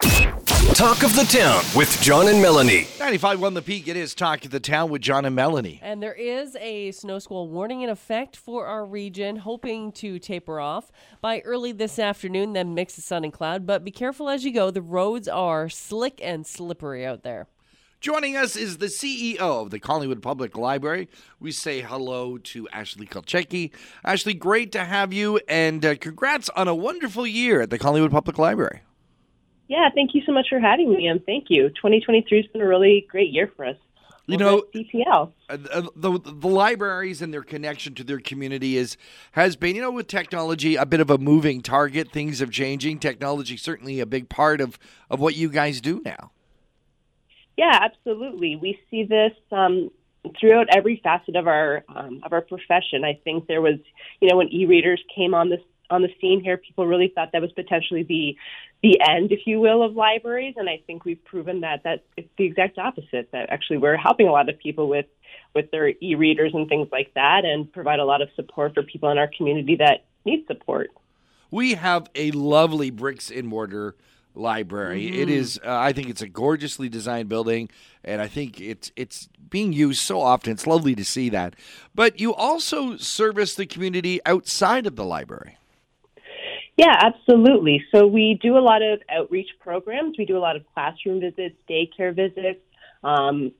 Talk of the Town with John and Melanie. 95.1 The Peak, it is Talk of the Town with John and Melanie. And there is a snow squall warning in effect for our region, hoping to taper off by early this afternoon, then mix of sun and cloud. But be careful as you go. The roads are slick and slippery out there. Joining us is the CEO of the Collingwood Public Library. We say hello to Ashley Kulchycki. Ashley, great to have you, and uh, congrats on a wonderful year at the Collingwood Public Library. Yeah, thank you so much for having me, and thank you. 2023 has been a really great year for us. You know, CPL. Uh, the, the libraries and their connection to their community is has been, you know, with technology a bit of a moving target. Things are changing. Technology certainly a big part of of what you guys do now. Yeah, absolutely. We see this um, throughout every facet of our um, of our profession. I think there was, you know, when e-readers came on this on the scene here, people really thought that was potentially the the end, if you will, of libraries. And I think we've proven that that it's the exact opposite. That actually we're helping a lot of people with with their e-readers and things like that, and provide a lot of support for people in our community that need support. We have a lovely bricks and mortar library. Mm-hmm. It is, uh, I think, it's a gorgeously designed building, and I think it's it's being used so often. It's lovely to see that. But you also service the community outside of the library. Yeah, absolutely. So we do a lot of outreach programs. We do a lot of classroom visits, daycare visits. Um,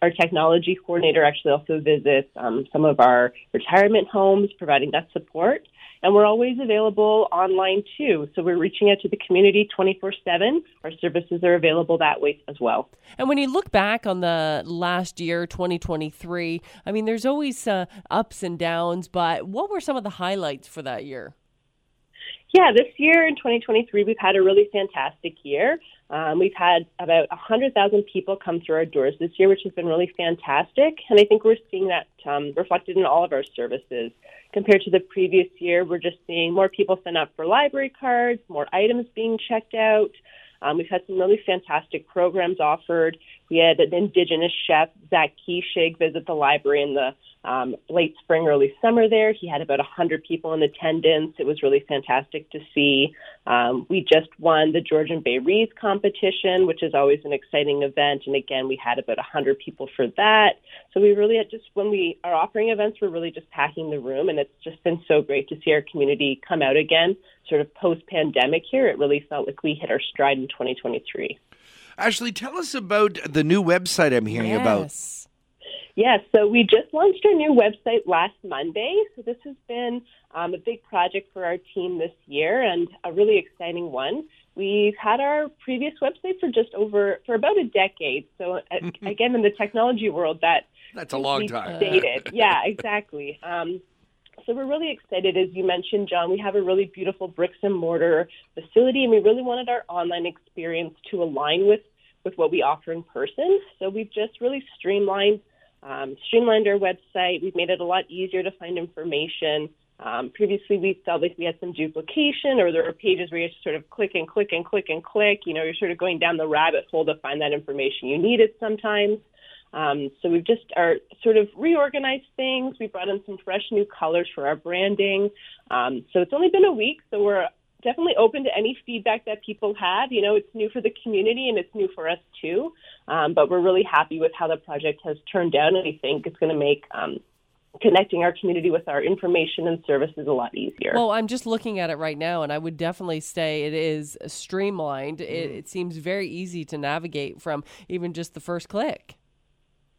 our technology coordinator actually also visits um, some of our retirement homes, providing that support. And we're always available online too. So we're reaching out to the community 24 7. Our services are available that way as well. And when you look back on the last year, 2023, I mean, there's always uh, ups and downs, but what were some of the highlights for that year? Yeah, this year in 2023, we've had a really fantastic year. Um, we've had about 100,000 people come through our doors this year, which has been really fantastic. And I think we're seeing that um, reflected in all of our services. Compared to the previous year, we're just seeing more people sign up for library cards, more items being checked out. Um, we've had some really fantastic programs offered. We had an Indigenous chef, Zach Keeshig, visit the library in the um, late spring, early summer there. He had about 100 people in attendance. It was really fantastic to see. Um, we just won the Georgian Bay Wreath competition, which is always an exciting event. And again, we had about 100 people for that. So we really just, when we are offering events, we're really just packing the room. And it's just been so great to see our community come out again, sort of post pandemic here. It really felt like we hit our stride in 2023. Ashley, tell us about the new website I'm hearing yes. about. Yes, so we just launched our new website last Monday. So this has been um, a big project for our team this year and a really exciting one. We've had our previous website for just over for about a decade. So uh, again, in the technology world, that that's a long time. Dated, yeah, exactly. Um, so we're really excited, as you mentioned, John. We have a really beautiful bricks and mortar facility, and we really wanted our online experience to align with with what we offer in person. So we've just really streamlined um, streamlined our website. We've made it a lot easier to find information. Um, previously, we felt like we had some duplication, or there were pages where you to sort of click and click and click and click. You know, you're sort of going down the rabbit hole to find that information you needed sometimes. Um, so we've just are sort of reorganized things. We brought in some fresh new colors for our branding. Um, so it's only been a week, so we're definitely open to any feedback that people have. You know, it's new for the community and it's new for us too. Um, but we're really happy with how the project has turned out, and we think it's going to make um, connecting our community with our information and services a lot easier. Well, I'm just looking at it right now, and I would definitely say it is streamlined. Mm. It, it seems very easy to navigate from even just the first click.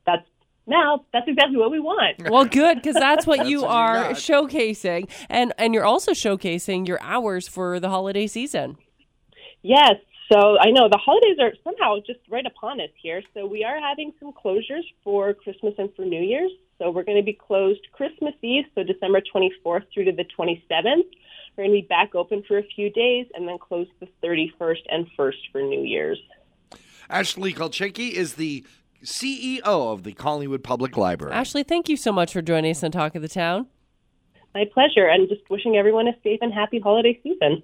That's now that's exactly what we want. Well, good because that's what that's you what are you showcasing, and and you're also showcasing your hours for the holiday season. Yes. So I know the holidays are somehow just right upon us here. So we are having some closures for Christmas and for New Year's. So we're going to be closed Christmas Eve, so December 24th through to the 27th. We're going to be back open for a few days and then close the 31st and 1st for New Year's. Ashley Kulchycki is the CEO of the Collingwood Public Library. Ashley, thank you so much for joining us on Talk of the Town. My pleasure, and just wishing everyone a safe and happy holiday season.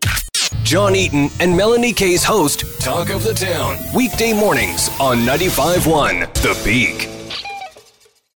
John Eaton and Melanie Kay's host, Talk of the Town, weekday mornings on 95.1 The Peak.